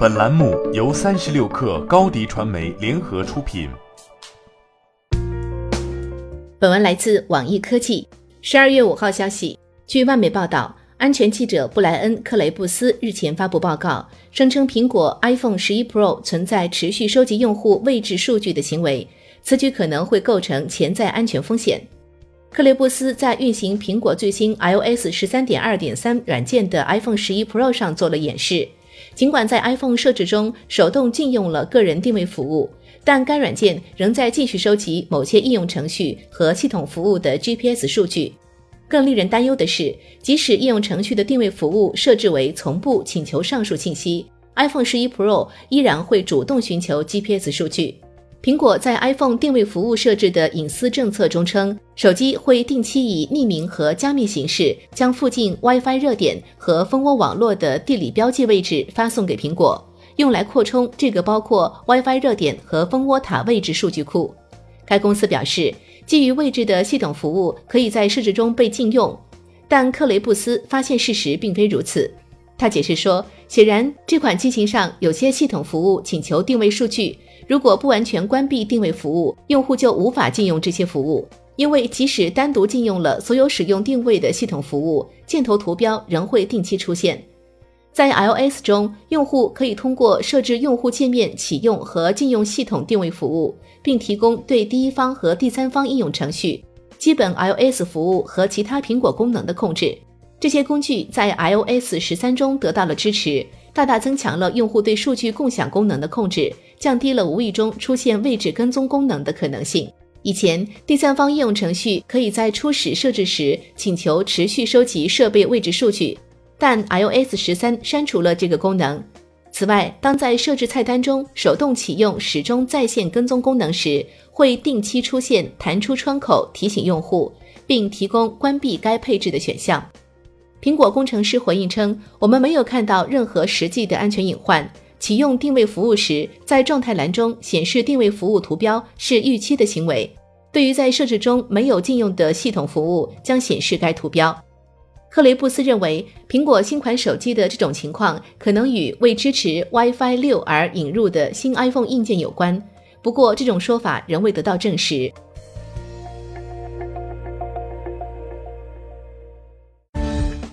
本栏目由三十六氪高低传媒联合出品。本文来自网易科技。十二月五号消息，据外媒报道，安全记者布莱恩·克雷布斯日前发布报告，声称苹果 iPhone 十一 Pro 存在持续收集用户位置数据的行为，此举可能会构成潜在安全风险。克雷布斯在运行苹果最新 iOS 十三点二点三软件的 iPhone 十一 Pro 上做了演示。尽管在 iPhone 设置中手动禁用了个人定位服务，但该软件仍在继续收集某些应用程序和系统服务的 GPS 数据。更令人担忧的是，即使应用程序的定位服务设置为从不请求上述信息，iPhone 11 Pro 依然会主动寻求 GPS 数据。苹果在 iPhone 定位服务设置的隐私政策中称，手机会定期以匿名和加密形式将附近 WiFi 热点和蜂窝网络的地理标记位置发送给苹果，用来扩充这个包括 WiFi 热点和蜂窝塔位置数据库。该公司表示，基于位置的系统服务可以在设置中被禁用，但克雷布斯发现事实并非如此。他解释说，显然这款机型上有些系统服务请求定位数据。如果不完全关闭定位服务，用户就无法禁用这些服务，因为即使单独禁用了所有使用定位的系统服务，箭头图标仍会定期出现。在 iOS 中，用户可以通过设置用户界面启用和禁用系统定位服务，并提供对第一方和第三方应用程序、基本 iOS 服务和其他苹果功能的控制。这些工具在 iOS 十三中得到了支持。大大增强了用户对数据共享功能的控制，降低了无意中出现位置跟踪功能的可能性。以前，第三方应用程序可以在初始设置时请求持续收集设备位置数据，但 iOS 十三删除了这个功能。此外，当在设置菜单中手动启用始终在线跟踪功能时，会定期出现弹出窗口提醒用户，并提供关闭该配置的选项。苹果工程师回应称：“我们没有看到任何实际的安全隐患。启用定位服务时，在状态栏中显示定位服务图标是预期的行为。对于在设置中没有禁用的系统服务，将显示该图标。”克雷布斯认为，苹果新款手机的这种情况可能与为支持 WiFi 六而引入的新 iPhone 硬件有关。不过，这种说法仍未得到证实。